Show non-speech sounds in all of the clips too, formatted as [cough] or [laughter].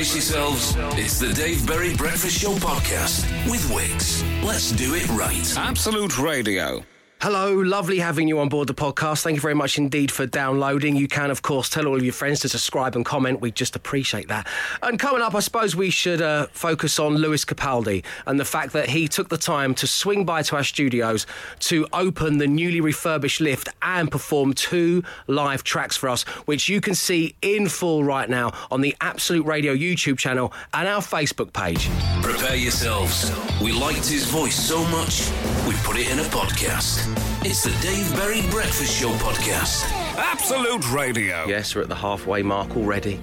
Brace yourselves. It's the Dave Berry Breakfast Show podcast with Wix. Let's do it right. Absolute Radio. Hello, lovely having you on board the podcast. Thank you very much indeed for downloading. You can, of course, tell all of your friends to subscribe and comment. We just appreciate that. And coming up, I suppose we should uh, focus on Lewis Capaldi and the fact that he took the time to swing by to our studios to open the newly refurbished lift and perform two live tracks for us, which you can see in full right now on the Absolute Radio YouTube channel and our Facebook page. Prepare yourselves. We liked his voice so much, we put it in a podcast. It's the Dave Berry Breakfast Show podcast. Absolute Radio. Yes, we're at the halfway mark already.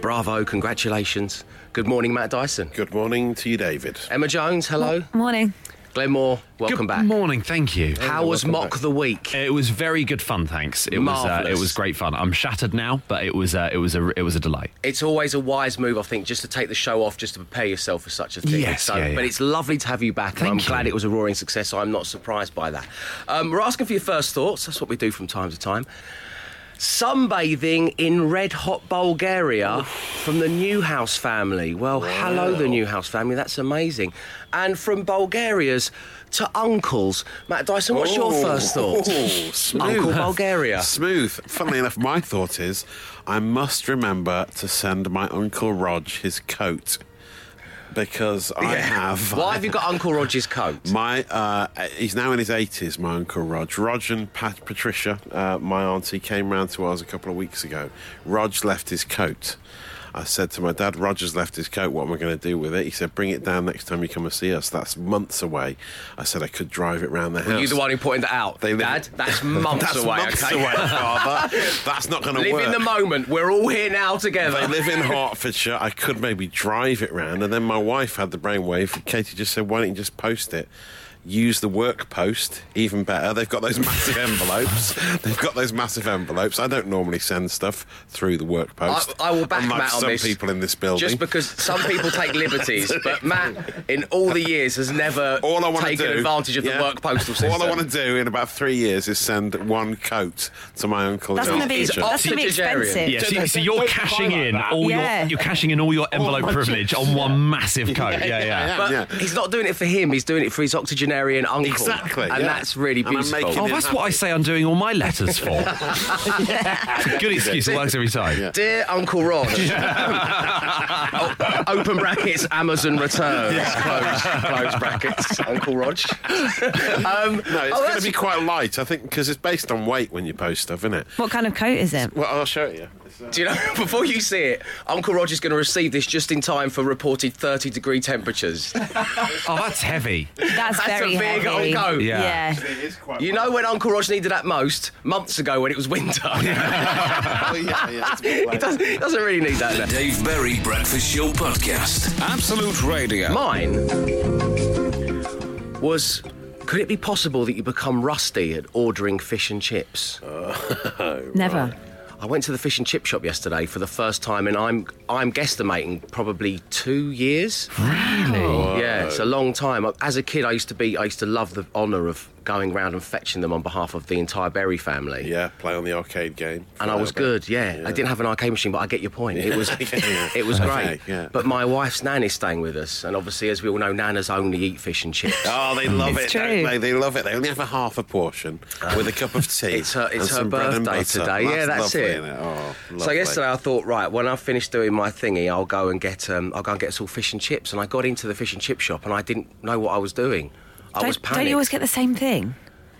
Bravo, congratulations. Good morning, Matt Dyson. Good morning to you, David. Emma Jones, hello. Morning. Glenn Moore, welcome Good back. Good morning, thank you. How was Mock back. the Week? It was very good fun, thanks. It was uh, it was great fun. I'm shattered now, but it was uh, it was a it was a delight. It's always a wise move, I think, just to take the show off, just to prepare yourself for such a thing. Yes, so, yeah, yeah. But it's lovely to have you back, and Thank I'm you. glad it was a roaring success. So I'm not surprised by that. Um, we're asking for your first thoughts. That's what we do from time to time. Sunbathing in red hot Bulgaria from the Newhouse family. Well, hello, the Newhouse family. That's amazing. And from Bulgaria's to uncles. Matt Dyson, what's your Oh, first thought? smooth. Uncle Bulgaria. [laughs] Smooth. Funnily enough, my thought is I must remember to send my Uncle Rog his coat because I have. Why have you got Uncle Roger's coat? My, uh, he's now in his 80s, my Uncle Rog. Rog and Pat, Patricia, uh, my auntie, came round to ours a couple of weeks ago. Rog left his coat. I said to my dad, Roger's left his coat. What am I going to do with it? He said, bring it down next time you come and see us. That's months away. I said I could drive it round the house. You the one who pointed that out, They live- Dad. That's [laughs] months That's away. months okay, away, Father. That's not going to work. live in the moment. We're all here now together. They live in Hertfordshire. I could maybe drive it round, and then my wife had the brainwave. Katie just said, "Why don't you just post it?" Use the work post, even better. They've got those massive [laughs] envelopes. They've got those massive envelopes. I don't normally send stuff through the work post. I, I will back unlike Matt on some this. people in this building. Just because some people take liberties, but [laughs] Matt, in all the years, has never all I want to taken do, advantage of yeah, the work postal system. [laughs] All I want to do in about three years is send one coat to my uncle. That's in going to be that's going to be expensive. Yeah, so, so you're cashing cry like in that. all Yeah. your you're cashing in all your envelope my privilege on one massive coat. Yeah, yeah. yeah. But Yeah. he's not doing it for him. He's doing it for his octogenarian uncle. Exactly, and yeah. that's really And beautiful. making Oh, it that's what I say I'm doing all my letters for. It's [laughs] a good excuse. It works every time. Dear Uncle Rod, O- [laughs] open brackets, Amazon returns, close, close brackets, Uncle Rog. um, No, it's oh, going to be quite light, I think, because it's based on weight when you post stuff, isn't it? What kind of coat is it? Well, I'll show it you. Do you know, [laughs] before you see it, Uncle Roger's going to receive this just in time for reported 30 degree temperatures. [laughs] Oh, that's heavy. That's, That's very a big heavy. old coat. Yeah. Yeah. it is quite You know when Uncle Roger needed that most? Months ago when it was winter. [laughs] Oh, yeah, yeah, it's he, doesn't, doesn't really need that The now. Dave Berry Breakfast Show podcast. Absolute Radio. Mine was could it be possible that you become rusty at ordering fish and chips? [laughs] Oh, Never. I went to the fish and chip shop yesterday for the first time, and I'm I'm guesstimating probably two years. Really? Yeah, it's a long time. As a kid, I used to be I used to love the honour of going round and fetching them on behalf of the entire Berry family. Yeah, play on the arcade game. And I was good, yeah. I didn't have an arcade machine, but I get your point. It was, [laughs] it was Okay, great. yeah. But my wife's nan is staying with us, and obviously, as we all know, nanas only eat fish and chips. Oh, they love It's it, true. don't they? They love it. They only have a half a portion with a cup of [laughs] tea. It's her- it's and her some bread and birthday butter. today. Yeah, that's lovely, it. isn't Oh, So yesterday I thought, right, when I finish doing my thingy, I'll go and get um, I'll go and get us all fish and chips. And I got into the fish and chip shop, and I didn't know what I was doing. I Don't, panicked. don't you always get the same thing?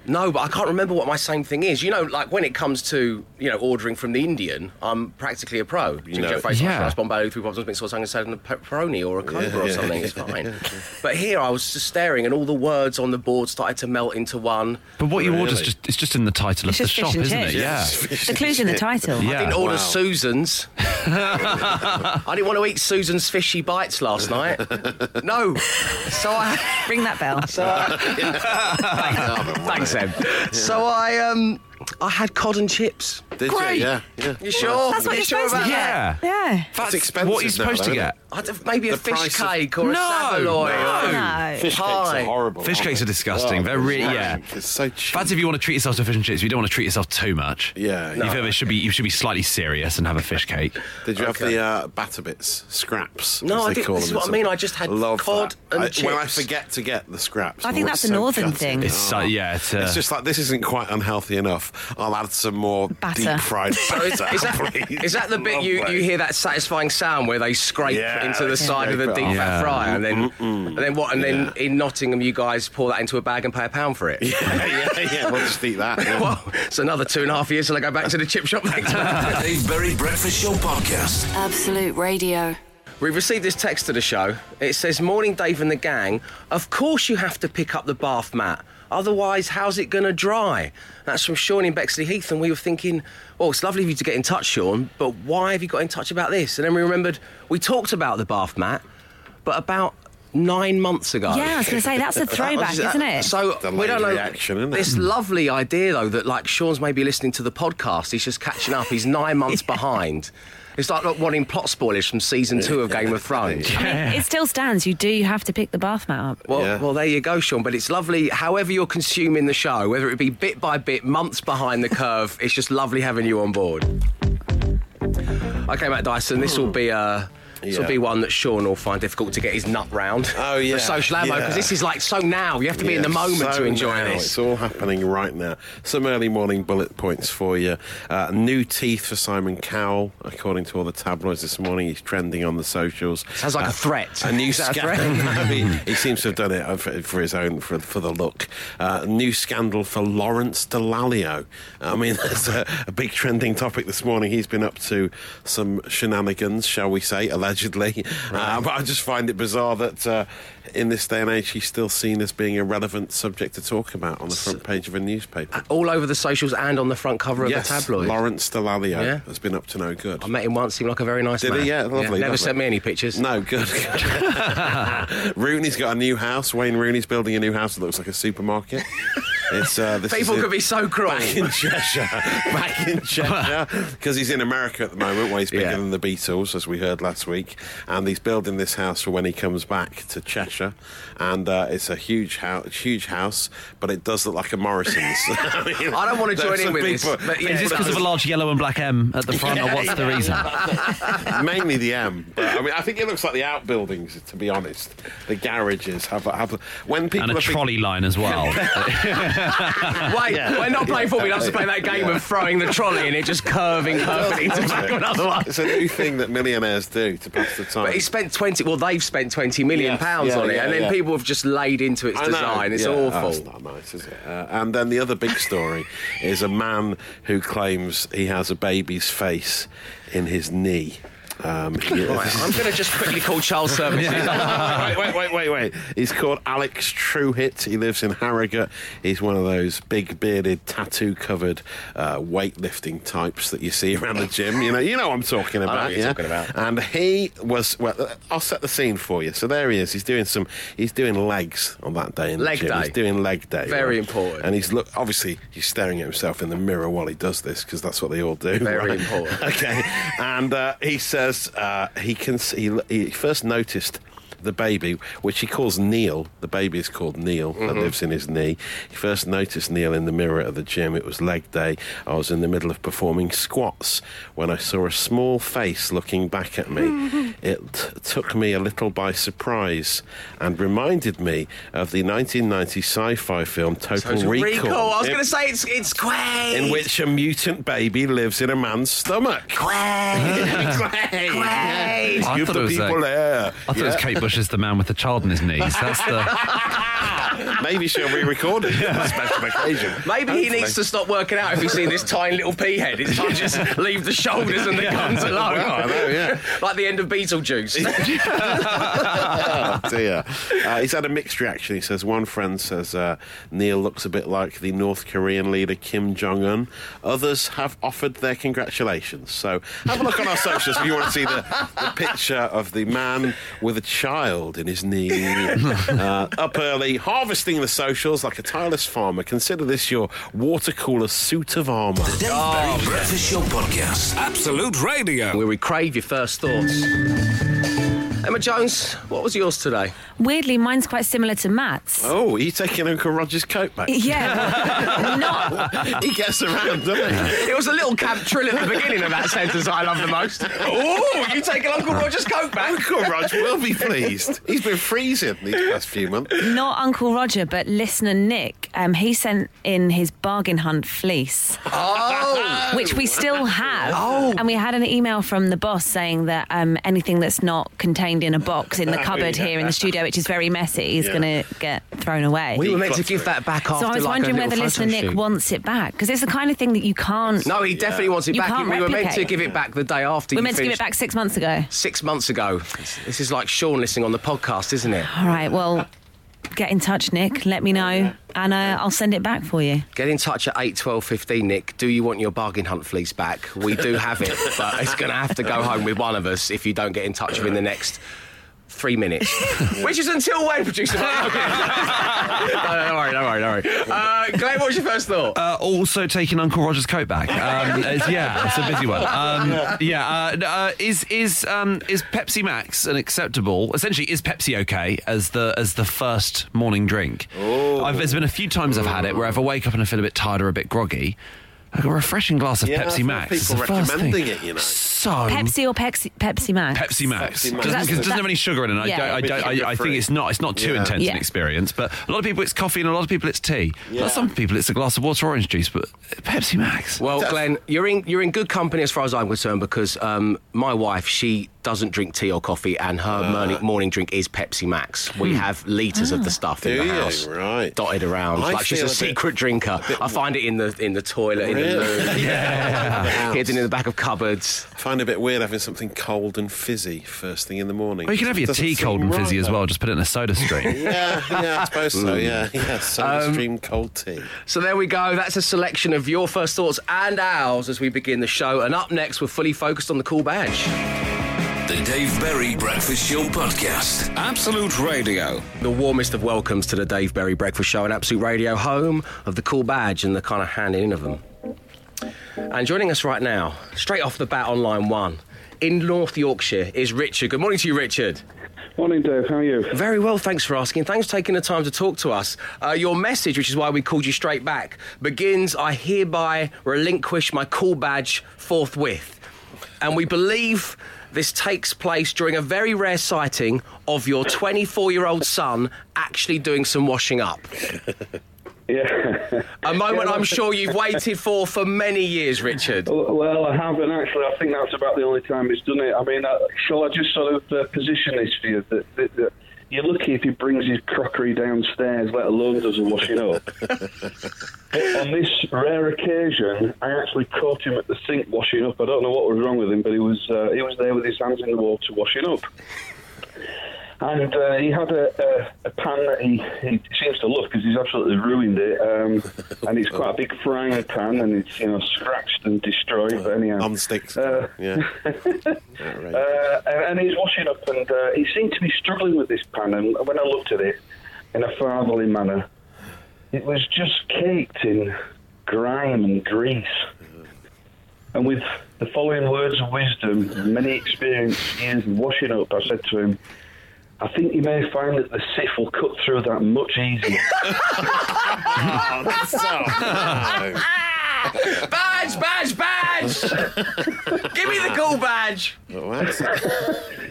No, but I can't remember what my same thing is. You know, like when it comes to you know ordering from the Indian, I'm practically a pro. You know, know, face yeah. rice, bombay, three problems, mixed sauce, and salad, and a pepperoni or a cobra Yeah, or yeah, something. yeah, It's [laughs] fine. But here, I was just staring, and all the words on the board started to melt into one. But what you order is just it's just in the title It's of the fish shop, and isn't chips. it? Yeah. The clue's in the title. Yeah. I didn't order Wow. Susan's. [laughs] I didn't want to eat Susan's fishy bites last night. No. So I. Ring that bell. So I, [laughs] thanks, thanks, Em. So I um, I had cod and chips. Did Great. you? Yeah, yeah. You sure? That's what You you're sure supposed to about get. Yeah. Yeah. That's expensive what you're now, supposed to though, get. I'd have maybe a The fish price of- cake or a No, saveloy. no. No. Fish cakes Pie. are horrible. Fish cakes are disgusting. Oh, They're really yeah. It's so cheap. Fancy if you want to treat yourself to fish and chips, you don't want to treat yourself too much. Yeah, You no. feel it should be you should be slightly serious and have a fish cake. Did you Okay. have the uh, batter bits, scraps? No, as I they didn't. call This is them what I in mean. I just had Love cod that. and I- When I chips. forget to get the scraps, I think I'm that's a so northern gutted. thing. It's so, yeah, it's, uh, It's just like this isn't quite unhealthy enough. I'll add some more Batter. deep fried [laughs] is, batter. is that, please. is that the bit you, you hear that satisfying sound where they scrape Yeah, into the side of the scrape it deep fat yeah. fryer and then and then what and then in Nottingham you guys pour that into a bag and pay a pound for it? [laughs] yeah, yeah, yeah. We'll just eat that. yeah. well, it's another two and a half years till I go back to the chip shop next month. [laughs] Dave Berry Breakfast Show Podcast. Absolute Radio. We've received this text to the show. It says, Morning Dave and the gang. Of course you have to pick up the bath mat. Otherwise, how's it going to dry? That's from Sean in Bexley Heath. And we were thinking, well, it's lovely of you to get in touch, Sean, but why have you got in touch about this? And then we remembered we talked about the bath mat, but about nine months ago. Yeah, I was going to say, that's a [laughs] throwback, That- isn't it? Uh, so Delayed we don't know reaction, isn't it? this lovely idea though that like Sean's maybe listening to the podcast. He's just catching up. He's nine months [laughs] behind. It's like not wanting plot spoilers from season two of Game of Thrones. [laughs] I mean, it still stands. You do have to pick the bath mat up. Well, Yeah. well, there you go, Sean. But it's lovely. However you're consuming the show, whether it be bit by bit, months behind the curve, it's just lovely having you on board. Okay, Matt Dyson, this will be uh, this will be one that Sean will find difficult to get his nut round. Oh, yeah, for social ammo because yeah. this is like so now. You have to be in the moment so to enjoy now, this. It's all happening right now. Some early morning bullet points for you. Uh, new teeth for Simon Cowell, according to all the tabloids this morning. He's trending on the socials. Sounds like Uh, a threat. A new [laughs] Is that a scandal. threat? [laughs] he, he seems to have done it for, for his own, for, for the look. Uh, new scandal for Lawrence Dallaglio. I mean, [laughs] that's a, a big trending topic this morning. He's been up to some shenanigans, shall we say, allegedly. [laughs] Uh, but I just find it bizarre that uh, in this day and age he's still seen as being a relevant subject to talk about on the front page of a newspaper. All over the socials and on the front cover of yes, the tabloid. Lawrence Dallaglio Yeah. has been up to no good. I met him once. Seemed like a very nice Did man. Did he? Yeah, lovely. Never lovely. sent me any pictures. No, good. [laughs] [laughs] Rooney's got a new house. Wayne Rooney's building a new house that looks like a supermarket. It's uh, this People could be so cruel. Back in Cheshire, [laughs] back in Cheshire, [laughs] because he's in America at the moment, where he's bigger Yeah. than the Beatles, as we heard last week, and he's building this house for when he comes back to Cheshire, and uh, it's a huge house, huge house, but it does look like a Morrison's. [laughs] I, mean, I don't wanna there's join in some with this, people- but yeah. Is this because of a large yellow and black M at the front, or what's the reason? Mainly the M, but I mean, I think it looks like the outbuildings. To be honest, the garages have have when people And a have been- trolley line as well. [laughs] Wait, we're not playing football. We have to play that game of throwing the trolley and it just curving [laughs] perfectly to back another one. It's a new thing that millionaires do to pass the time. But he spent 20, well, they've spent 20 million Yes, pounds yeah, on it, yeah, and then yeah. people have just laid into its I know, design. It's yeah. Oh, awful. it's not nice, is it? Uh, and then the other big story is a man who claims he has a baby's face in his knee. Um, he- [laughs] Right, I'm going to just quickly call child services. [laughs] wait, wait, wait, wait, wait. He's called Alex Truehit. He lives in Harrogate. He's one of those big bearded, tattoo covered uh, weightlifting types that you see around the gym. You know, you know what I'm talking about. what you're yeah? talking about. And he was. Well, uh, I'll set the scene for you. So there he is. He's doing some. He's doing legs on that day in Leg the gym. day. He's doing leg day. Very important. And he's look. Obviously, he's staring at himself in the mirror while he does this because that's what they all do. Very right? important. [laughs] Okay. and uh, he says uh, he can. He, he first noticed the baby, which he calls Neil. The baby is called Neil that Mm-hmm. lives in his knee. He first noticed Neil in the mirror at the gym. It was leg day. I was in the middle of performing squats when I saw a small face looking back at me. [laughs] it t- took me a little by surprise and reminded me of the 1990 sci-fi film Total, Total Recall. I was going to say it's it's Quaid. in which a mutant baby lives in a man's stomach. Quaid. Quaid. Quaid. I Give the people uh, air. I thought it was Kate Bush as the man with the child on his knees. That's the. [laughs] Maybe she'll re-record it for a special occasion. Maybe he needs to stop working out if he's seen this tiny little pea head. It's not just [laughs] leave the shoulders and the guns alone. Well, I know, yeah. [laughs] like the end of Beetlejuice. oh dear. Uh, he's had a mixed reaction. He says one friend says uh, Neil looks a bit like the North Korean leader Kim Jong Un. Others have offered their congratulations. So have a look on our socials if you want to see the, the picture of the man with a child child in his knee. [laughs] uh, up early, harvesting the socials like a tireless farmer. Consider this your water cooler suit of armour. The Dave Berry Breakfast Show podcast. Absolute Radio. Where we crave your first thoughts. Emma Jones, what was yours today? Weirdly, mine's quite similar to Matt's. Oh, are you taking Uncle Roger's coat back? Yeah, [laughs] not. he gets around, doesn't he? It was a little camp trill at the beginning of that sentence I love the most. Oh, you taking Uncle Roger's coat back? Uncle Roger will be pleased. He's been freezing these past few months. Not Uncle Roger, but listener Nick. Um, he sent in his bargain hunt fleece, Oh. which we still have. Oh. And we had an email from the boss saying that um, anything that's not contained in a box in the cupboard Yeah. here in the studio, which is very messy, is Yeah. going to get thrown away. We were meant to give that back after so I was like wondering a whether little listener photo Nick shoot. wants it back because it's the kind of thing that you can't. No, he definitely wants it You back. can't we were meant to replicate. give it back the day after We're you meant to give it finished- back six months ago. Six months ago. This is like Sean listening on the podcast, isn't it? All right, well, get in touch, Nick. Let me know, and uh, I'll send it back for you. Get in touch at 8 12 15, Nick. Do you want your bargain hunt fleece back? We do have it, but it's going to have to go home with one of us if you don't get in touch within the next three minutes. [laughs] Which is until when, producer? Mike? [laughs] Okay. no, don't worry, don't worry, don't worry. Uh, Glenn, what was your first thought? Uh, also taking Uncle Roger's coat back. Um, [laughs] it's- yeah, it's a busy one. Um, yeah, uh, uh, is is um, is Pepsi Max an acceptable? Essentially, is Pepsi okay as the as the first morning drink? I've, there's been a few times I've had it where if I wake up and I feel a bit tired or a bit groggy. Like a refreshing glass of Yeah, Pepsi heard Max. is people the first recommending thing. it, you know. So Pepsi or Pepsi, Pepsi Max? Pepsi Max. Because it doesn't That- have any sugar in it. and I, Yeah. don't, I, don't, I, I think it's not it's not too Yeah. intense Yeah. an experience. But a lot of people it's coffee and a lot of people it's tea. Yeah. Some people it's a glass of water or orange juice, but Pepsi Max. Well, Glenn, you're in you're in good company as far as I'm concerned because um, my wife she doesn't drink tea or coffee, and her Ah. morning, morning drink is Pepsi Max. We have litres of the stuff in Do the you? house, Right. dotted around. I like she's a, feel a bit- secret drinker. I find it in the in the toilet, in the Really? [laughs] loo, [laughs] Yeah. hidden in the back of cupboards. I find it a bit weird having something cold and fizzy first thing in the morning. Well, you can have your Doesn't tea cold and right, fizzy as well. Just put it in a soda stream. [laughs] Yeah, yeah, I suppose so. Yeah, yeah. Soda Um, stream cold tea. So there we go. That's a selection of your first thoughts and ours as we begin the show. And up next, we're fully focused on the cool badge. The Dave Berry Breakfast Show podcast. Absolute Radio. The warmest of welcomes to the Dave Berry Breakfast Show and Absolute Radio, home of the cool badge and the kind of handing in of them. And joining us right now, straight off the bat on line one, in North Yorkshire, is Richard. Good morning to you, Richard. Morning, Dave. How are you? Very well, thanks for asking. Thanks for taking the time to talk to us. Uh, your message, which is why we called you straight back, begins I hereby relinquish my cool badge forthwith. And we believe this takes place during a very rare sighting of your 24 year old son actually doing some washing up. [laughs] Yeah. A moment Yeah, I'm sure you've waited for for many years, Richard. Well, I haven't actually. I think that's about the only time he's done it. I mean, uh, shall I just sort of uh, position this for you? That, that, that you're lucky if he brings his crockery downstairs, let alone does a washing up. On this rare occasion, I actually caught him at the sink washing up. I don't know what was wrong with him, but he was uh, he was there with his hands in the water washing up. And uh, he had a, a, a pan that he, he seems to love because he's absolutely ruined it. Um, [laughs] and it's quite a big frying pan, and it's you know scratched and destroyed. But anyhow, On sticks. Uh, yeah. [laughs] Uh, and and he's washing up, and uh, he seemed to be struggling with this pan. And when I looked at it in a fatherly manner, it was just caked in grime and grease. And with the following words of wisdom, many experienced years of washing up, I said to him, I think you may find that the Cif will cut through that much easier. [laughs] [laughs] Badge, badge, badge! [laughs] Give me the cool badge! What?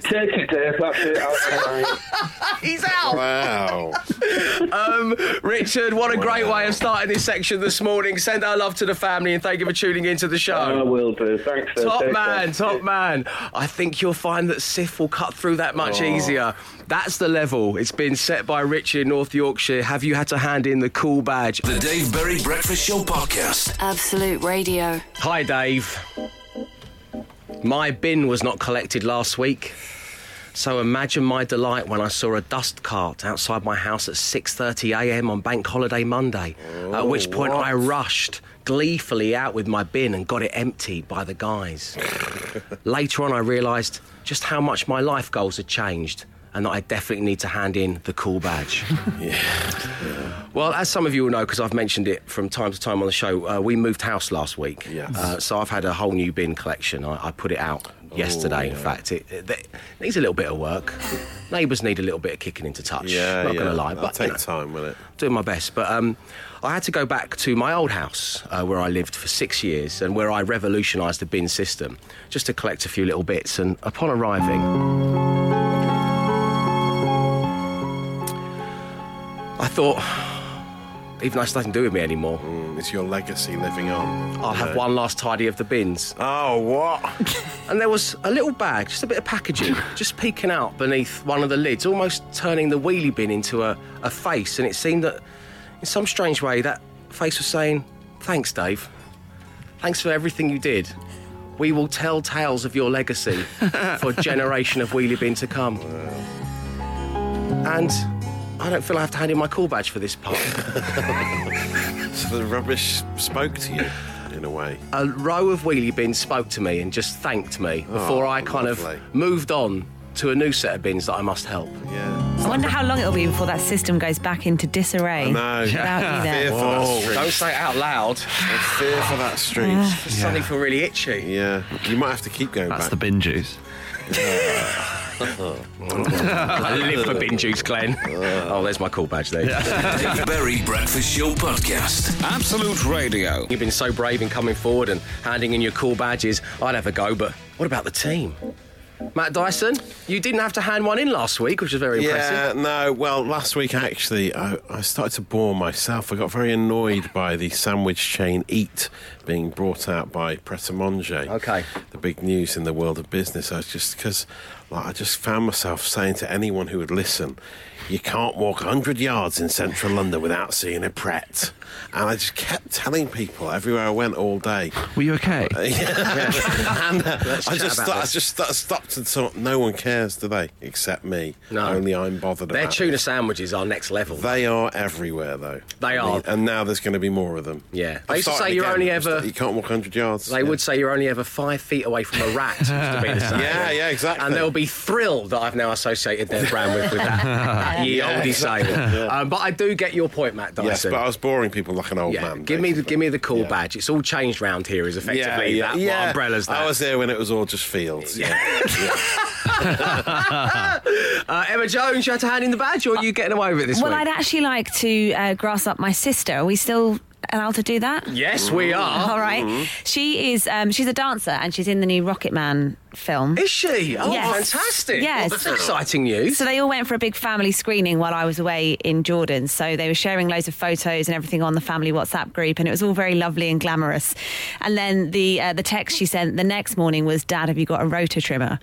Take it, Dave. That's it. I'll [laughs] He's out! wow. [laughs] Um, Richard, what a great way of starting this section this morning. Send our love to the family and thank you for tuning into the show. I show. will do. Thanks, sir. Top Take man, care. top man. I think you'll find that Cif will cut through that much easier. That's the level. It's been set by Richard in North Yorkshire. Have you had to hand in the cool badge? The Dave Berry Breakfast Show podcast. Absolute Radio. Hi, Dave. My bin was not collected last week. So imagine my delight when I saw a dust cart outside my house at 6:30 a.m. on Bank Holiday Monday. at which oh, point I rushed gleefully out with my bin and got it emptied by the guys. [laughs] Later on I realised just how much my life goals had changed and that I definitely need to hand in the cool badge. [laughs] Well, as some of you will know, because I've mentioned it from time to time on the show, uh, we moved house last week. Yes. Uh, so I've had a whole new bin collection. I, I put it out yesterday, in fact. It, it, it needs a little bit of work. Neighbours need a little bit of kicking into touch. Yeah, Not yeah. going to lie. That'll But, you take know, time, will it? doing my best. But um, I had to go back to my old house uh, where I lived for six years and where I revolutionised the bin system just to collect a few little bits. And upon arriving, thought, even though it's nothing to do with me anymore, mm, It's your legacy living on. I'll have one last tidy of the bins. Oh, what? And there was a little bag, just a bit of packaging, [laughs] just peeking out beneath one of the lids, almost turning the wheelie bin into a, a face. And it seemed that, in some strange way, that face was saying, Thanks, Dave. Thanks for everything you did. We will tell tales of your legacy [laughs] for a generation of wheelie bin to come. And I don't feel I have to hand in my call badge for this part. [laughs] So the rubbish spoke to you, in a way. a row of wheelie bins spoke to me and just thanked me oh, before I kind lovely. of moved on to a new set of bins that I must help. Yeah. I wonder how long it'll be before that system goes back into disarray. No. Without you there. for that street. Don't say it out loud. Fear for that uh, street. It's Something feel really itchy. Yeah. You might have to keep going That's back. the bin juice. I live for bin juice, Glenn. [laughs] Oh, there's my cool badge there. Dave Berry Breakfast Show Podcast. Absolute Radio. You've been so brave in coming forward and handing in your cool badges. I'd have a go, but what about the team? Matt Dyson, you didn't have to hand one in last week, which was very impressive. Yeah, no. Well, last week actually, I, I started to bore myself. I got very annoyed by the sandwich chain Eat being brought out by Pret a Manger. Okay. the big news in the world of business. I was just because, like, I just found myself saying to anyone who would listen, "You can't walk hundred yards in central London without seeing a Pret," and I just kept telling people everywhere I went all day. Were you okay? [laughs] and uh, I just, about sto- I just sto- stopped and thought, no one cares, do they? Except me. No. Only I'm bothered Their about tuna this. sandwiches are next level. They are everywhere, though. They I mean, are. and now there's going to be more of them. Yeah. They I've used to say you're again. only ever- sta- You can't walk 100 yards. They Yeah. would say you're only ever five feet away from a rat. used to be the. [laughs] Yeah, yeah, exactly. And they'll be thrilled that I've now associated their brand with, with that [laughs] ye [laughs] Yeah, oldie exactly. saying. Um, but I do get your point, Matt Dyson. Yes, but I was boring people like an old yeah, man. give me the basically. give me the cool Yeah. badge. It's all changed round here. Is effectively that what umbrellas that. I was there when it was all just fields. Yeah. [laughs] uh, Emma Jones, you had to hand in the badge, or are you getting away with it this Well, week? I'd actually like to uh, grass up my sister. Are we still allowed to do that? yes, we are. All right. She is. Um, she's a dancer, and she's in the new Rocket Man film. Is she? Oh, Yes. fantastic! Yes. Well, that's exciting news. So they all went for a big family screening while I was away in Jordan. So they were sharing loads of photos and everything on the family WhatsApp group, and it was all very lovely and glamorous. And then the uh, the text she sent the next morning was, "Dad, have you got a rotor trimmer?"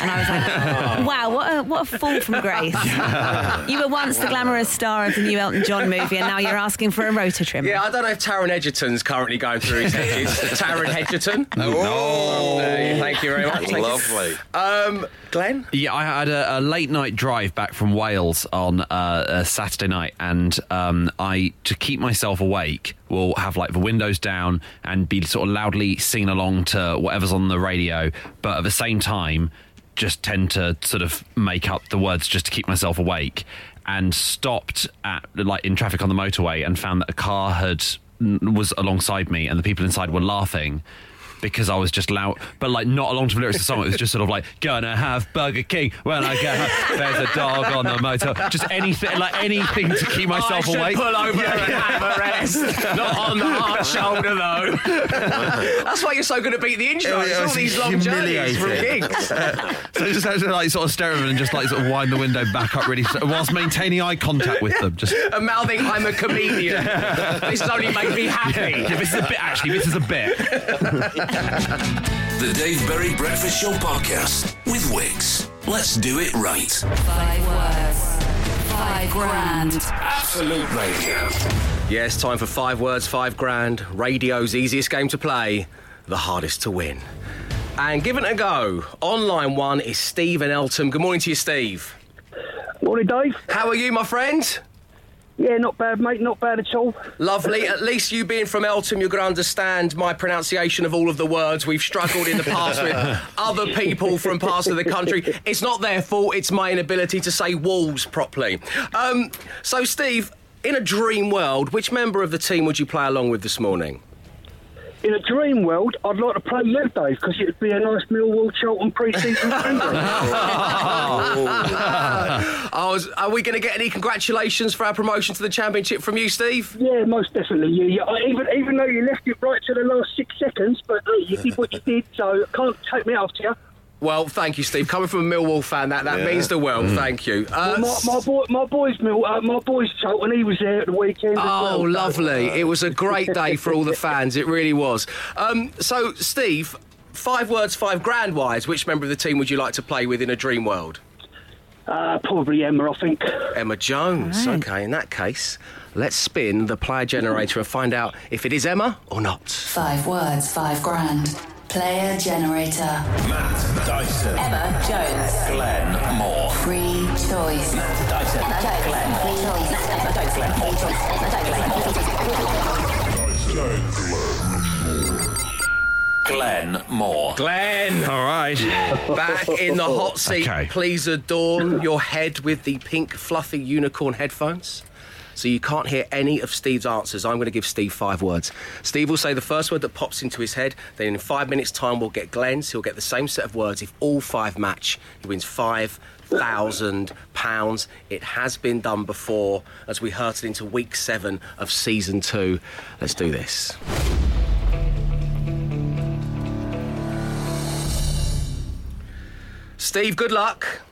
And I was like, [laughs] "Wow, what a what a fall from grace! [laughs] You were once the glamorous star of the new Elton John movie, and now you're asking for a rotor trimmer." Yeah, I don't know if Taron Egerton's currently going through his hedges. [laughs] Taron Egerton. Oh, Thank you very much. Thank you. lovely. Um, Glenn? Yeah, I had a, a late night drive back from Wales on uh, a Saturday night, and um, I, to keep myself awake, will have like the windows down and be sort of loudly singing along to whatever's on the radio, but at the same time, just tend to sort of make up the words just to keep myself awake. And stopped at like in traffic on the motorway and found that a car had was alongside me, and the people inside were laughing because I was just loud, but like not along to the lyrics of the song. It was just sort of like, gonna have Burger King when I get home. There's a dog on the motor. Just anything, like anything to keep myself I should awake. pull over and have a rest. Not on the hard [laughs] shoulder, though. That's why you're so good at beat the intro. Oh, it It's all these long journeys from gigs. [laughs] So I just had to like sort of stare at them and just like sort of wind the window back up really, whilst maintaining eye contact with them. Just and mouthing, I'm a comedian. [laughs] this only made me happy. yeah, this is a bit. Actually, this is a bit. The Dave Berry Breakfast Show Podcast with Wix. Let's do it right. Five words. Five grand. Absolute Radio. Yes, time for five words, five grand. Radio's easiest game to play, the hardest to win. And give it a go. Online one is Steve and Eltham. Good morning to you, Steve. Morning, Dave. How are you, my friend? Yeah, not bad, mate. Not bad at all. Lovely. At least you being from Eltham, you're going to understand my pronunciation of all of the words. We've struggled in the past with [laughs] other people from parts of the country. It's not their fault, it's my inability to say walls properly. Um, so, Steve, in a dream world, which member of the team would you play along with this morning? In a dream world, I'd like to play you, Dave, because it'd be a nice Millwall Charlton pre-season [laughs] friendly. [laughs] Oh, I was, are we going to get any congratulations for our promotion to the championship from you, Steve? yeah, most definitely. Yeah, yeah. I- Even even though you left it right to the last six seconds, but hey, you did what you did, so can't take me after you. Well, thank you, Steve. Coming from a Millwall fan, that, that Yeah. means the world. Thank you. Uh, my, my boy, my boy's Mill, uh, my boy's Charlton. He was there at the weekend. as Oh, well, so- lovely. It was a great day for all the [laughs] fans. It really was. Um, so, Steve, five words, five grand wise, which member of the team would you like to play with in a dream world? Uh, probably Emma, I think. Emma Jones. Okay, in that case, let's spin the player generator and find out if it is Emma or not. Five words, five grand. Player generator. Matt Dyson. Emma Jones. Glenn Moore. Free choice. Matt Dyson. Glenn. Free choice. Emma Jones. Glenn. Free choice. Emma Jones. Glenn Moore. Glenn, All right. back in the hot seat. Okay. Please adorn your head with the pink fluffy unicorn headphones. So you can't hear any of Steve's answers. I'm going to give Steve five words. Steve will say the first word that pops into his head. Then in five minutes' time, we'll get Glenn's. He'll get the same set of words. If all five match, he wins five thousand pounds. It has been done before as we hurtled into week seven of season two. Let's do this. Steve, good luck.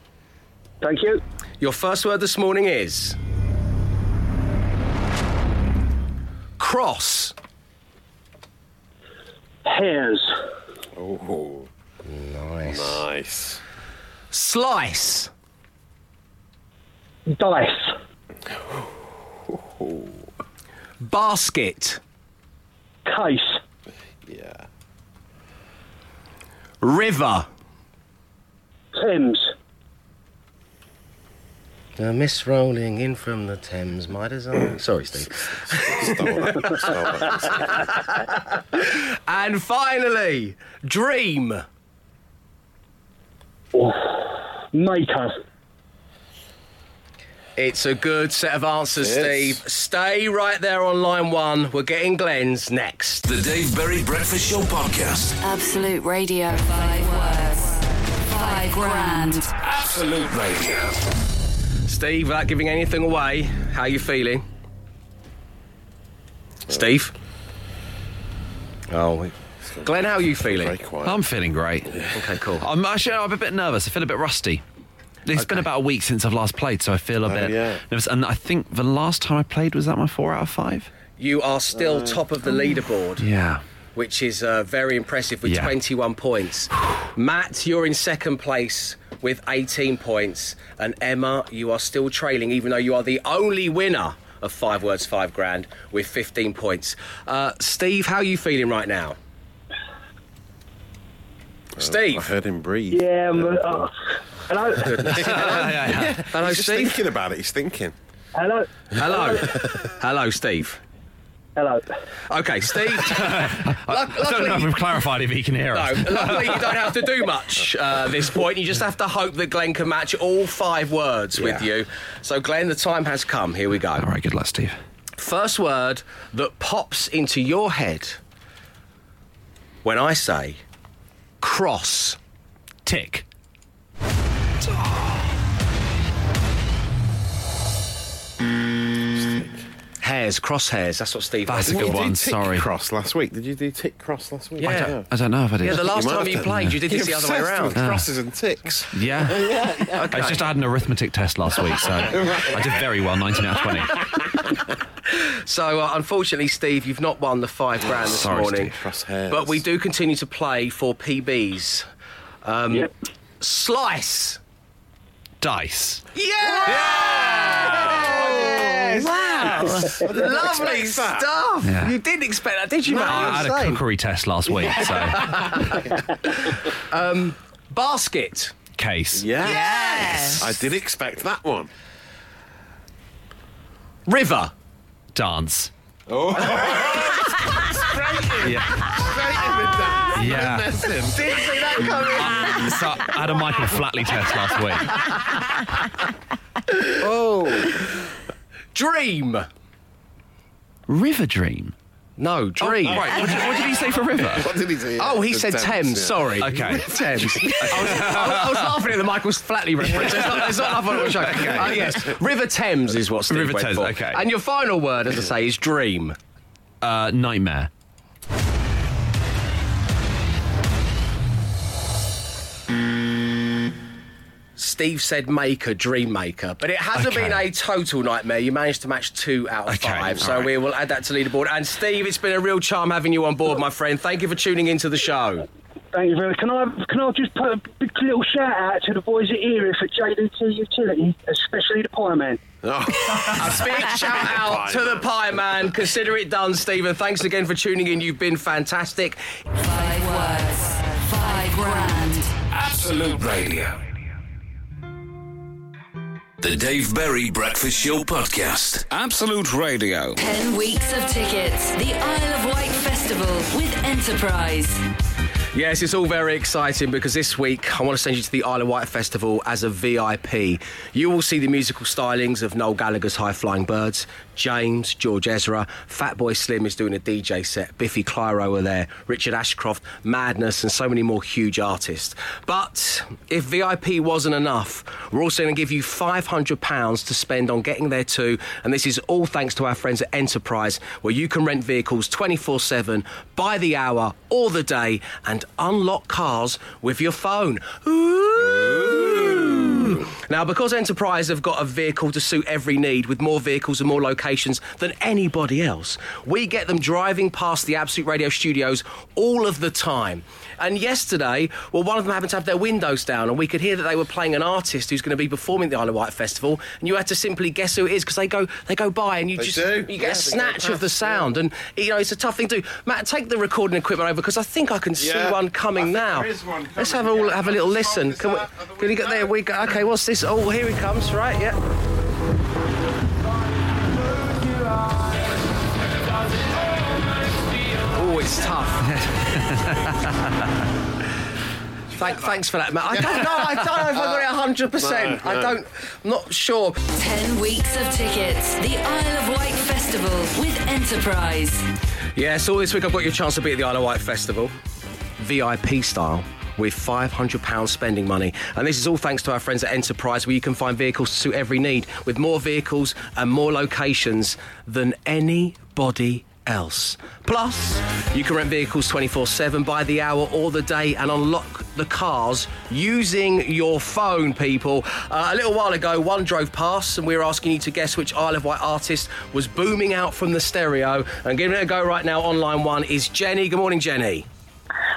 Thank you. Your first word this morning is cross. Hairs. Oh, Nice. nice. Slice. Dice. Basket. Case. Yeah. River. Thames. Uh, the mist rolling in from the Thames, my design. [coughs] Sorry, Steve. Stole that. And finally, dream. Oh, Maker. It's a good set of answers, It Steve. Stay right there on line one. We're getting Glenn's next. The Dave Berry Breakfast Show podcast. Absolute Radio. Five words. Five grand. Absolute Radio. Steve, without giving anything away, how are you feeling? Steve? Oh, we- Glenn, how are you feeling? Very quiet. I'm feeling great. Okay, cool. I'm actually I'm a bit nervous. I feel a bit rusty. It's been Okay. about a week since I've last played, so I feel a Oh, bit yeah. nervous. And I think the last time I played was that my four out of five. You are still top of the leaderboard, Yeah. which is uh, very impressive with Yeah. 21 points. Matt, you're in second place with 18 points. And Emma, you are still trailing, even though you are the only winner of Five Words, Five Grand with 15 points. Uh, Steve, how are you feeling right now? Steve. I Steve. heard him breathe. Yeah. um, uh, hello. [laughs] [laughs] Hello, He's just Steve. thinking about it. He's thinking. hello. Hello. Hello, Steve. Hello. Okay, Steve. [laughs] Luck- I don't know if luckily, we've clarified if he can hear no, us. luckily you don't have to do much [laughs] uh, at this point. You just have to hope that Glenn can match all five words with you. So, Glenn, the time has come. Here we go. All right, good luck, Steve. First word that pops into your head when I say cross. Tick. Hairs, crosshairs. That's what Steve That's has. a good you one, do tick sorry. cross last week? Did you do tick cross last week? Yeah. I don't know if I did. Yeah, the last might time you played, you did this the other way obsessed with around. Crosses and ticks. [laughs] [laughs] Yeah. Yeah. Okay. I just had an arithmetic test last week, so [laughs] I did very well, 19 out of 20. So, uh, unfortunately, Steve, you've not won the five grand this Sorry, morning. Steve. Crosshairs. But we do continue to play for PBs. Um, Yep. Slice. Dice. Yes! Wow! [laughs] Lovely stuff. Yeah. You didn't expect that, did you, mate? I had a Insane. cookery test last week, so [laughs] um, Basket. case. Yeah. Yes. I did expect that one. River. Dance. Oh. [laughs] Yeah. Yeah. Didn't see that coming. Um, so I had a Michael Flatley test last week. oh. Dream. River Dream. No, dream. Right. What did, what did he say for River? What did he say? Oh, he said Thames. yeah. Sorry. Okay. [laughs] Thames. [laughs] I was, I was laughing at the Michael Flatley reference. It's not, it's not enough on the show. Uh, yes, River Thames is what Steve River went Thames, for. okay. And your final word, as I say, is dream. Uh, nightmare. Steve said maker, dream maker, but it hasn't Okay. been a total nightmare. You managed to match two out of Okay, five, so all right. we will add that to the leaderboard. And Steve, it's been a real charm having you on board, my friend. Thank you for tuning into the show. Thank you very much. Can I, can I just put a big little shout out to the boys at Era for JDT Utility, especially the Pie Man? Oh. [laughs] [laughs] A big shout out to the Pie Man. Consider it done, Stephen. Thanks again for tuning in. You've been fantastic. Five words, five grand. Absolute Radio. The Dave Berry Breakfast Show Podcast. Absolute Radio. Ten weeks of tickets. The Isle of Wight Festival with Enterprise. Yes, it's all very exciting because this week I want to send you to the Isle of Wight Festival as a VIP. You will see the musical stylings of Noel Gallagher's High Flying Birds, James, George Ezra, Fatboy Slim is doing a DJ set, Biffy Clyro are there, Richard Ashcroft, Madness, and so many more huge artists. But if VIP wasn't enough, we're also going to give you £500 to spend on getting there too. And this is all thanks to our friends at Enterprise, where you can rent vehicles 24 7, by the hour, or the day, and unlock cars with your phone. Ooh. Now, because Enterprise have got a vehicle to suit every need with more vehicles and more locations than anybody else, we get them driving past the Absolute Radio studios all of the time. And yesterday, well, one of them happened to have their windows down, and we could hear that they were playing an artist who's going to be performing at the Isle of Wight Festival, and you had to simply guess who it is because they go they go by and you They just do. you get Yeah, a they go snatch of the past, sound, and you know it's a tough thing to do. Matt, take the recording equipment over because I think I can see Yeah, one coming now. there is one Let's have a yeah. have a little listen. Can we? this out of the Can you get there? We go. Okay, what's this? Oh, here he comes. Right, yeah. It's tough. [laughs] Thank, thanks for that, Matt. I don't know. I don't know if I got [laughs] uh, it hundred percent. I don't. I'm not sure. Ten weeks of tickets. The Isle of Wight Festival with Enterprise. Yeah, so this week I've got your chance to be at the Isle of Wight Festival, VIP style. With £500 spending money. And this is all thanks to our friends at Enterprise, where you can find vehicles to suit every need, with more vehicles and more locations than anybody else. Plus, you can rent vehicles 24 7 by the hour or the day and unlock the cars using your phone, people. Uh, a little while ago, one drove past and we were asking you to guess which Isle of Wight artist was booming out from the stereo. And giving it a go right now online one is Jenny. Good morning, Jenny.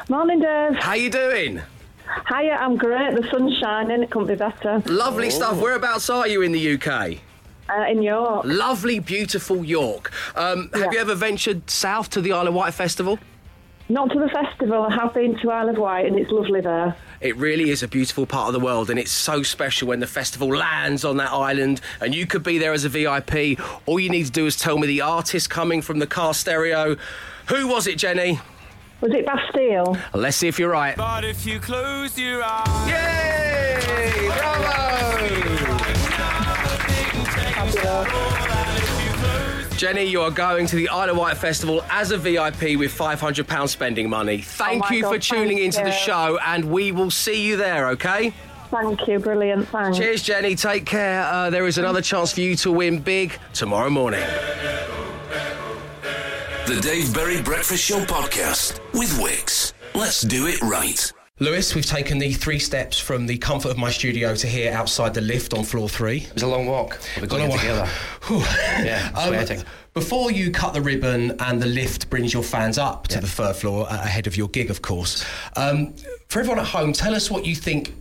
Morning, Dave. How you doing? Hiya, I'm great. The sun's shining. It couldn't be better. Lovely stuff. Whereabouts are you in the UK? Uh, in York. Lovely, beautiful York. Um, Have Yeah. you ever ventured south to the Isle of Wight Festival? Not to the festival. I have been to Isle of Wight and it's lovely there. It really is a beautiful part of the world, and it's so special when the festival lands on that island. And you could be there as a VIP. All you need to do is tell me the artist coming from the car stereo. Who was it, Jenny? Was it Bastille? Let's see if you're right. But if you close your eyes, Yay! Bravo! Jenny, you are going to the Isle of Wight Festival as a VIP with £500 spending money. Thank Oh my you for tuning thank into the show, and we will see you there, okay? Thank you. Brilliant. Thanks. Cheers, Jenny. Take care. Uh, there is another chance for you to win big tomorrow morning. The Dave Berry Breakfast Show Podcast with Wix. Let's do it right. Lewis, we've taken the three steps from the comfort of my studio to here outside the lift on floor three. It was a long walk. We got it together. [laughs] Yeah, Um, sweating. before you cut the ribbon and the lift brings your fans up to the third floor ahead of your gig, of course. Um, for everyone at home, tell us what you think.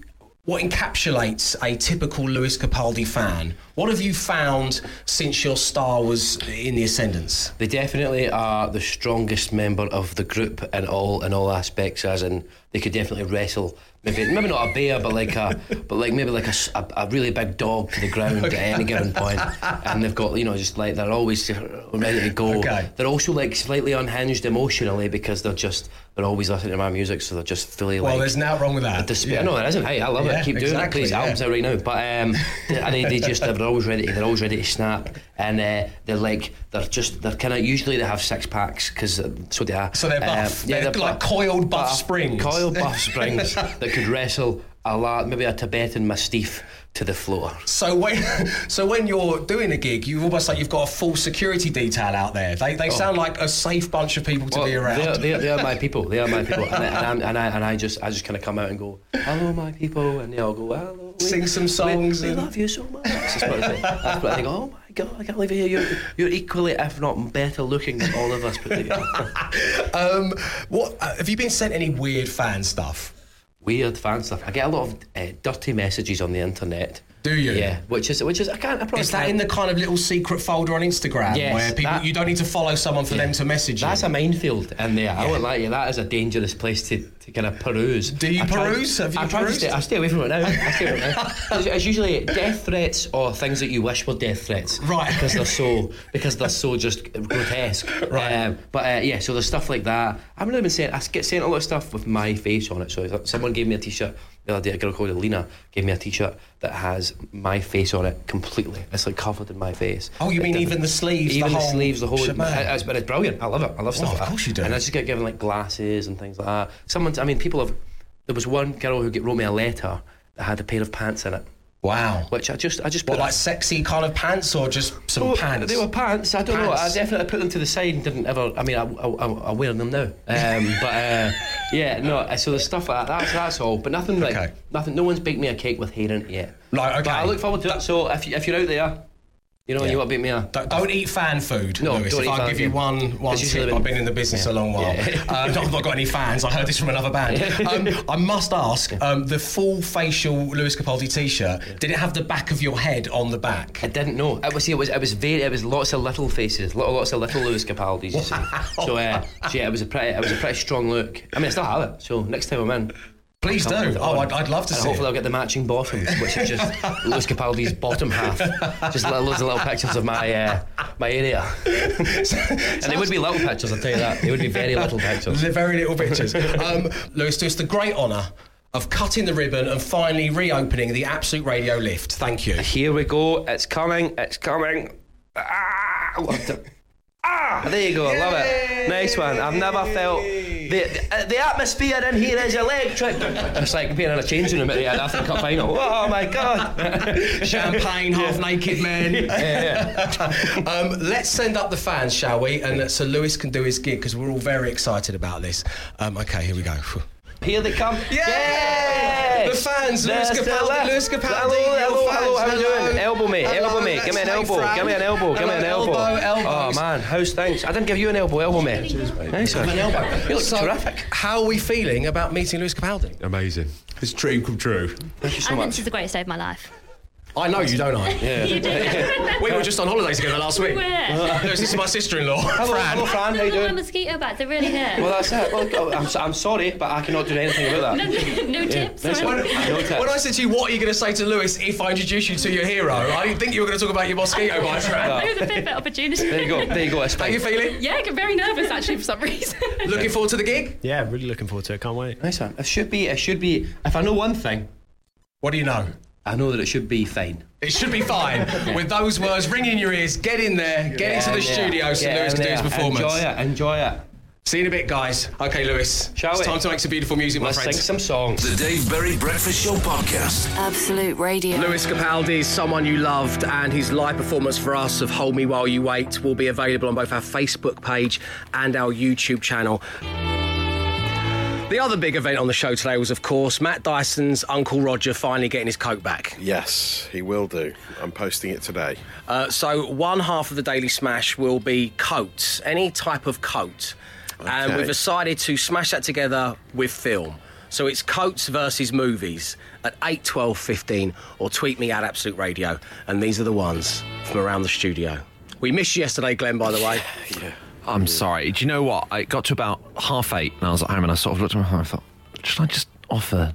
What encapsulates a typical Lewis Capaldi fan? What have you found since your star was in the ascendance? They definitely are the strongest member of the group in all in all aspects, as in they could definitely wrestle maybe maybe not a bear, but like a but like maybe like a a really big dog to the ground at any given point, and they've got you know just like they're always ready to go. Okay. They're also like slightly unhinged emotionally because they're just they're always listening to my music, so they're just fully Well, like. Well, there's nothing wrong with that. Despair. Yeah. No, there isn't. Hey, I love Yeah, it. Keep doing exactly, it, please. yeah. Albums out right now, but um, and they, they just they're always ready. They're always ready to snap, and uh, they're like they're just they're kind of usually they have six packs because so they are. So they're buff. Um, yeah, They're like coiled buff springs. Coiled [laughs] buff springs that could wrestle a lot, maybe a Tibetan mastiff to the floor. So when, [laughs] so when you're doing a gig, you almost like you've got a full security detail out there. They, they sound like a safe bunch of people to Well, be around. They're, they're, they're my [laughs] people. They are my people, and, I, and, and I and I just I just kind of come out and go, "Hello, my people," and they all go, "Hello." we- Sing some songs We, and- love you so much. That's what I think. That's what I think. Oh my god, I can't believe you're here. You're, you're equally, if not better, looking than all of us [laughs] put together. um, what uh, have you been sent any weird fan stuff? Weird fan stuff. I get a lot of uh, dirty messages on the internet. Do you? Yeah, which is which is I can't. I probably Is that can't- in the kind of little secret folder on Instagram Yes, where people that- you don't need to follow someone for them to message you? That's a minefield, and there, I Yeah. won't lie to you, that is a dangerous place to, to kind of peruse. Do you I try- peruse? Have you I perused? stay, I stay away from it now. I stay away from it now. [laughs] It's, usually death threats or things that you wish were death threats, Right. Because they're so [laughs] because they're so just grotesque, Right. Um, but uh, yeah, so there's stuff like that. I've really been saying I get sent a lot of stuff with my face on it. So someone gave me a T-shirt the other day. A girl called Alina gave me a T-shirt that has my face on it completely. It's like covered in my face. Oh, you It mean even the sleeves, even the, whole sleeves, the whole. It's, but it's brilliant. I love it. I love oh, stuff Well, like of that. course you do. And I just get given like glasses and things like that. Someone, I mean, people have. There was one girl who wrote me a letter that had a pair of pants in it, wow. which I just, I just What put. like sexy kind of pants or just some Oh, pants? They were pants. I don't know. I definitely put them to the side and didn't ever. I mean, I, I, I, wear them now. Um, [laughs] but uh, yeah, no. So there's stuff like that. That's that's all. But nothing like Okay. nothing. No one's baked me a cake with hair in it yet. Right, okay. But I look forward to it. So if you, if you're out there, you know, and you want to bake me up. Don't, don't eat fan food, No, Lewis. don't if eat I fan give you one one tip, been- I've been in the business a long while. Yeah. Uh, I've not got any fans. I heard this from another band. [laughs] Um, I must ask: um, the full facial Lewis Capaldi T-shirt. Did it have the back of your head on the back? I didn't know. It was see, it was it was very it was lots of little faces, lot, lots of little Lewis Capaldis. [laughs] You see. So, uh, so yeah, it was a pretty it was a pretty strong look. I mean, I still have it. So next time I'm in, Please do. Oh. I'd, I'd love to And see. hopefully it. I'll get the matching bottoms, which is just [laughs] Lewis Capaldi's bottom half. Just loads of little pictures of my uh, my area. [laughs] and they would be little pictures, I'll tell you that. They would be very little pictures. They're very little pictures. um, Lewis, do us the great honour of cutting the ribbon and finally reopening the Absolute Radio lift. Thank you. Here we go. It's coming. It's coming. Ah, what the- ah there you go. I love it. Nice one. I've never felt the uh, the atmosphere in here is electric. It's like being in a changing room at the Africa Cup final. Oh my god. Champagne, half naked men. [laughs] um, let's send up the fans, shall we? And so Lewis can do his gig because we're all very excited about this. Um, okay, here we go. Here they come. Yay! The fans, Lewis Capaldi, left. Lewis Capaldi, Hello, your hello, hello. How fans, you doing? Elbow me, Hello, elbow me. Give me an elbow. Fran. Give me an elbow. Give me an Hello, elbow. elbow, Oh man, how's things? I didn't give you an elbow. Elbow me. Nice one. An elbow. You look So, terrific. How are we feeling about meeting Lewis Capaldi? Amazing. It's a dream come true. Thank you so I think much. this is the greatest day of my life. I know you, don't I? [laughs] Yeah. You do. [laughs] We were just on holiday together last week. Where? Lewis, [laughs] this is my sister-in-law, Hello, Fran. hello, Fran. How you My doing? mosquito bites, they're really here. Well, that's it. Well, oh, I'm, I'm sorry, but I cannot do anything about that. no, no tips. nice or No tips. When I said to you, what are you going to say to Lewis if I introduce you to your hero? I didn't think you were going to talk about your mosquito bites, Fran. It was a perfect opportunity. There you go. There you go. It's How you feeling? Yeah, I get very nervous actually for some reason. Looking forward to the gig? Yeah, really looking forward to it. Can't wait. Nice one. It should be. It should be. If I know one thing, What do you know? I know that it should be fine. It should be fine. [laughs] With those words ringing in your ears, get in there, get into the Yeah, studio so get Lewis can do his performance. Enjoy it. Enjoy it. See you in a bit, guys. Okay, Lewis. Shall it's we? time to make some beautiful music, my Let's sing friends. some songs. The Dave Berry Breakfast Show Podcast. Absolute Radio. Lewis Capaldi is someone you loved, and his live performance for us of Hold Me While You Wait will be available on both our Facebook page and our YouTube channel. The other big event on the show today was, of course, Matt Dyson's Uncle Roger finally getting his coat back. Yes, he will do. I'm posting it today. Uh, so, one half of the Daily Smash will be coats, any type of coat. And we've decided to smash that together with film. So it's coats versus movies at 8, 12, 15, or tweet me at Absolute Radio. And these are the ones from around the studio. We missed you yesterday, Glenn, by the way. [laughs] I'm sorry. Do you know what? I got to about half eight and I was at home and I sort of looked at my phone and I thought, should I just offer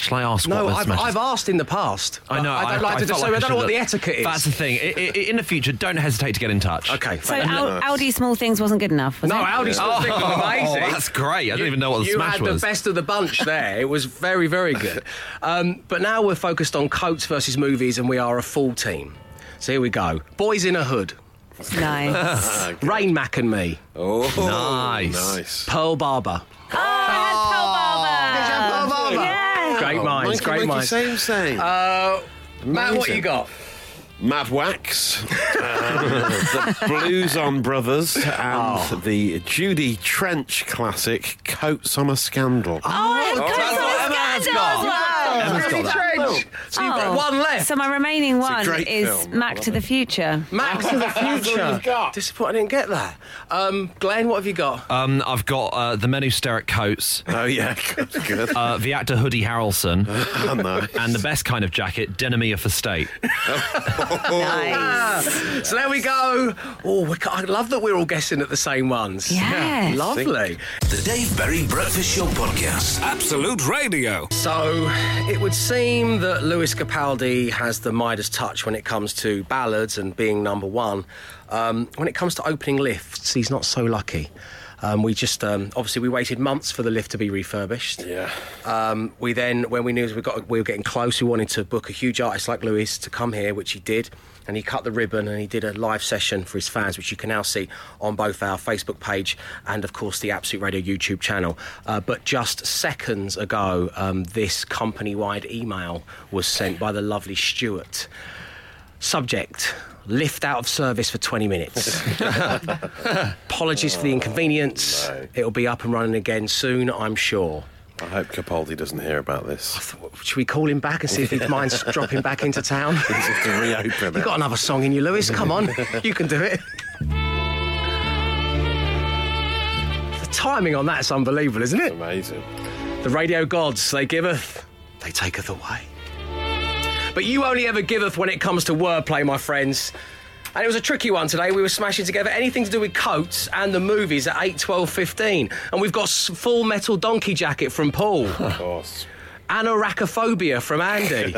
Shall I ask No, what I've. I've asked in the past. I know. I don't like to do felt so. I I don't know what should the have- etiquette is. That's the thing. I, I, in the future, don't hesitate to get in touch. Okay. So Al- Audi Small Things wasn't good enough, was No, it? Audi Small Thing was amazing. Oh, that's great. I didn't even know what the you smash had was. the best of the bunch there. It was very, very good. [laughs] Um, but now we're focused on coats versus movies, and we are a full team. So here we go. Boys in a Hood. Nice. [laughs] Rain Mac and me. Oh, Nice. nice. Pearl Barber. Oh, I had Pearl Barber. Yeah. Great minds, Mikey, great Mikey, minds. Same, same. Uh, Matt, what Amazing. you got? Mad Wax, um, [laughs] the Blues on Brothers, and Oh. the Judy Trench classic Coats on a Scandal. Oh, I had Coats that's on what a Emma's Scandal got. As. Emma's got that. Trench. So you've got Oh. one left. So my remaining one great is film. Mac to the Future. Max to the [laughs] future. Disappointed I didn't get that. Um, Glenn, what have you got? Um, I've got uh, the men who stare at coats, Oh, yeah, [laughs] good, good. uh, the actor Hoodie Harrelson, [laughs] Oh, nice. and the best kind of jacket, Denomia for State. Nice. So there we go. Oh, we ca- I love that we're all guessing at the same ones. Yes. Lovely. The Dave Berry Breakfast Show Podcast. Absolute Radio. So it would seem that Lewis Capaldi has the Midas touch when it comes to ballads and being number one. Um, when it comes to opening lifts, he's not so lucky. Um, we just um, obviously we waited months for the lift to be refurbished. Yeah. Um, we then, when we knew we got we were getting close, we wanted to book a huge artist like Lewis to come here, which he did, and he cut the ribbon and he did a live session for his fans, which you can now see on both our Facebook page and, of course, the Absolute Radio YouTube channel. Uh, but just seconds ago, um, this company-wide email was sent by the lovely Stuart. Subject. Lift out of service for 20 minutes. [laughs] Apologies for the inconvenience. Oh, no. It'll be up and running again soon, I'm sure. I hope Capaldi doesn't hear about this. Should we call him back and see if he minds [laughs] dropping back into town? To reopen You've it. got another song in you, Lewis. Come on, [laughs] you can do it. The timing on that's unbelievable, isn't it? Amazing. The radio gods, they giveth, they taketh away. But you only ever giveth when it comes to wordplay, my friends. And it was a tricky one today. We were smashing together anything to do with coats and the movies at 8, 12, 15. And we've got Full Metal Donkey Jacket from Paul. Of course. Anorachophobia from Andy.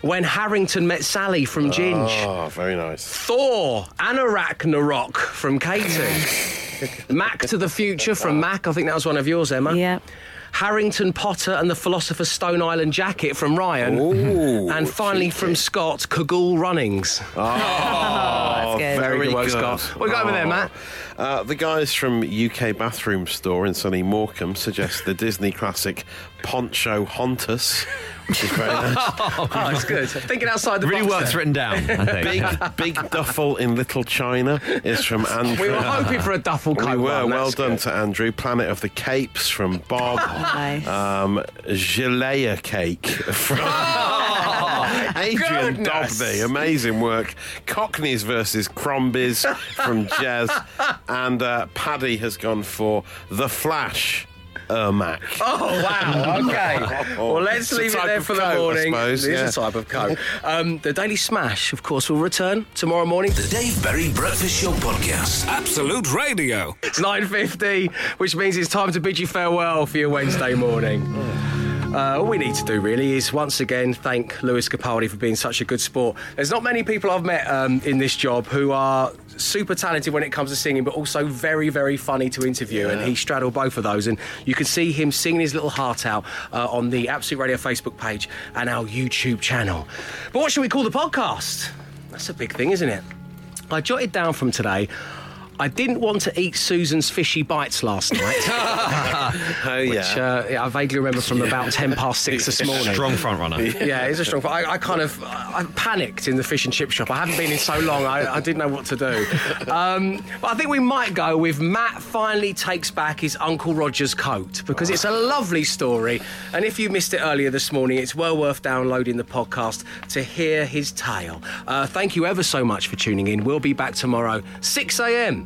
[laughs] when Harrington met Sally from Ginge. Oh, very nice. Thor, Anarachnarok from Katie. [laughs] Mac to the Future from Mac. I think that was one of yours, Emma. Yeah. Harrington Potter and the Philosopher's Stone Island Jacket from Ryan. Ooh, and finally from Scott, Cagoule Runnings. Oh, [laughs] that's good. Very good work, good. Scott. What got over there, Matt? Uh, the guys from UK Bathroom Store in sunny Morecambe suggest the Disney classic Poncho Hontus, which is very nice. [laughs] Oh, it's good. Thinking outside the Really box. works there. written down, I think. Big, big duffel in Little China is from Andrew. [laughs] We were hoping for a duffel coat. We were. one, Well that's done good. to Andrew. Planet of the Capes from Bob. [laughs] Nice. um, Gelea Cake from Adrian goodness. Dobby. Amazing work. Cockneys versus Crombies from Jez. And uh, Paddy has gone for The Flash. Ermac. Oh wow! [laughs] Okay. well, let's It's leave it there for the coat, I morning. suppose, it is yeah. a type of coat. Um, the Daily Smash, of course, will return tomorrow morning. The Dave Berry Breakfast Show Podcast. Absolute Radio. It's nine fifty, which means it's time to bid you farewell for your Wednesday morning. Uh, all we need to do really is once again thank Lewis Capaldi for being such a good sport. There's not many people I've met um, in this job who are super talented when it comes to singing, but also very, very funny to interview. And he straddled both of those. And you can see him singing his little heart out uh, on the Absolute Radio Facebook page and our YouTube channel. But what should we call the podcast? That's a big thing, isn't it? I jotted down from today. I didn't want to eat Susan's fishy bites last night. Oh, [laughs] [laughs] yeah. Which uh, yeah, I vaguely remember from about 10 past six this [laughs] morning. Strong front runner. Yeah, it's a strong. I, I kind of I panicked in the fish and chip shop. I haven't been in so long. I, I didn't know what to do. Um, but I think we might go with Matt finally takes back his Uncle Roger's coat because it's a lovely story. And if you missed it earlier this morning, it's well worth downloading the podcast to hear his tale. Uh, thank you ever so much for tuning in. We'll be back tomorrow, 6 a.m.